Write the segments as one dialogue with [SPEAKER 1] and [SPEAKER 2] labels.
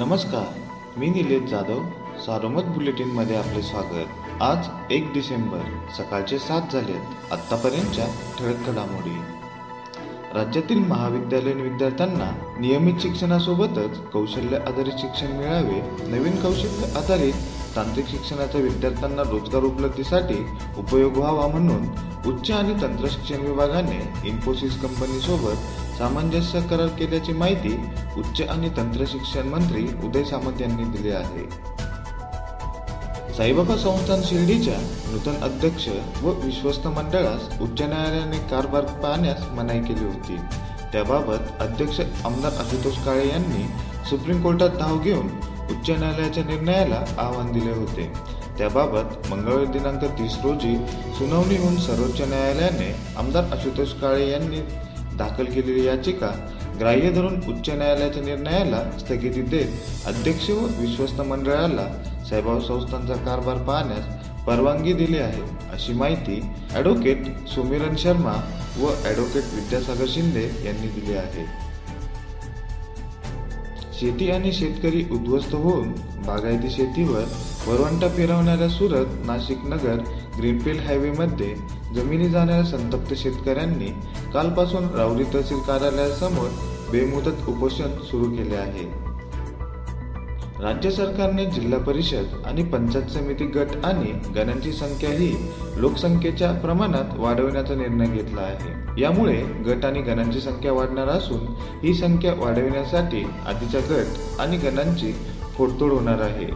[SPEAKER 1] नमस्कार मी निलेश जाधव सारोमत बुलेटिनमध्ये आपले स्वागत. आज एक डिसेंबर सकाळचे सात झालेत आत्तापर्यंतच्या ठळक घडामोडी. राज्यातील महाविद्यालयीन विद्यार्थ्यांना नियमित शिक्षणासोबतच कौशल्य आधारित शिक्षण मिळावे नवीन कौशल्य आधारित तांत्रिक शिक्षणाचा विद्यार्थ्यांना रोजगार उपलब्धीसाठी उपयोग व्हावा म्हणून उच्च आणि तंत्र शिक्षण विभागाने इन्फोसिस कंपनीसोबत सामंजस्य करार केल्याची माहिती उच्च आणि तंत्र शिक्षण मंत्री उदय सामंत यांनी दिली आहे. साईबाबा संस्थान शिर्डीच्या नूतन अध्यक्ष व विश्वस्त मंडळास उच्च न्यायालयाने कारभार पाहण्यास मनाई केली होती. त्याबाबत अध्यक्ष आमदार आशुतोष काळे यांनी सुप्रीम कोर्टात धाव घेऊन उच्च न्यायालयाच्या निर्णयाला आव्हान दिले होते. त्याबाबत मंगळवार दिनांक तीस रोजी सुनावणी होऊन सर्वोच्च न्यायालयाने आमदार आशुतोष काळे यांनी दाखल केलेली याचिका ग्राह्य धरून उच्च न्यायालयाच्या निर्णयाला स्थगिती देत अध्यक्ष व विश्वस्त मंडळाला साईबाबा संस्थांचा कारभार पाहण्यास परवानगी दिली आहे अशी माहिती ॲडव्होकेट सुमिरन शर्मा व ॲडव्होकेट विद्यासागर शिंदे यांनी दिली आहे. शेती आणि शेतकरी उद्ध्वस्त होऊन बागायती शेतीवर वरवंटा फिरवणाऱ्या सुरत नाशिक नगर ग्रीनफील्ड हायवेमध्ये जमिनी जाणाऱ्या संतप्त शेतकऱ्यांनी कालपासून राऊरी तहसील कार्यालयासमोर बेमुदत उपोषण सुरू केले आहे. राज्य सरकारने जिल्हा परिषद आणि पंचायत समिती गट आणि गणांची संख्या ही लोकसंख्येच्या प्रमाणात वाढवण्याचा निर्णय घेतला आहे. यामुळे गट आणि गणांची संख्या वाढणार असून ही संख्या वाढविण्यासाठी आधीच्या गट आणि गणांची फोडतोड होणार आहे.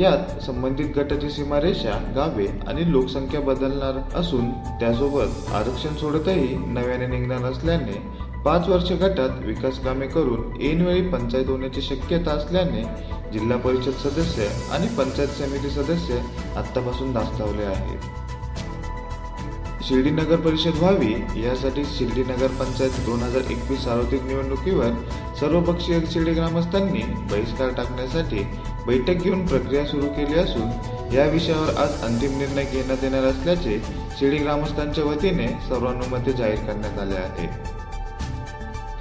[SPEAKER 1] यात संबंधित गटाची सीमारेषा गावे आणि लोकसंख्या बदलणार असून त्यासोबत आरक्षण सोडतही नव्याने निघणार असल्याने पाच वर्ष गटात विकास कामे करून ऐनवेळी पंचायत होण्याची शक्यता असल्याने जिल्हा परिषद सदस्य आणि पंचायत समिती सदस्य आतापासून दास्तावले आहेत. शिर्डी नगर परिषद व्हावी यासाठी शिर्डी नगर पंचायत दोन हजार एकवीस सार्वत्रिक निवडणुकीवर सर्वपक्षीय शिर्डी ग्रामस्थांनी बहिष्कार टाकण्यासाठी बैठक घेऊन प्रक्रिया सुरू केली असून या विषयावर आज अंतिम निर्णय घेण्यात येणार असल्याचे शिर्डी ग्रामस्थांच्या वतीने सर्वानुमते जाहीर करण्यात आले आहे.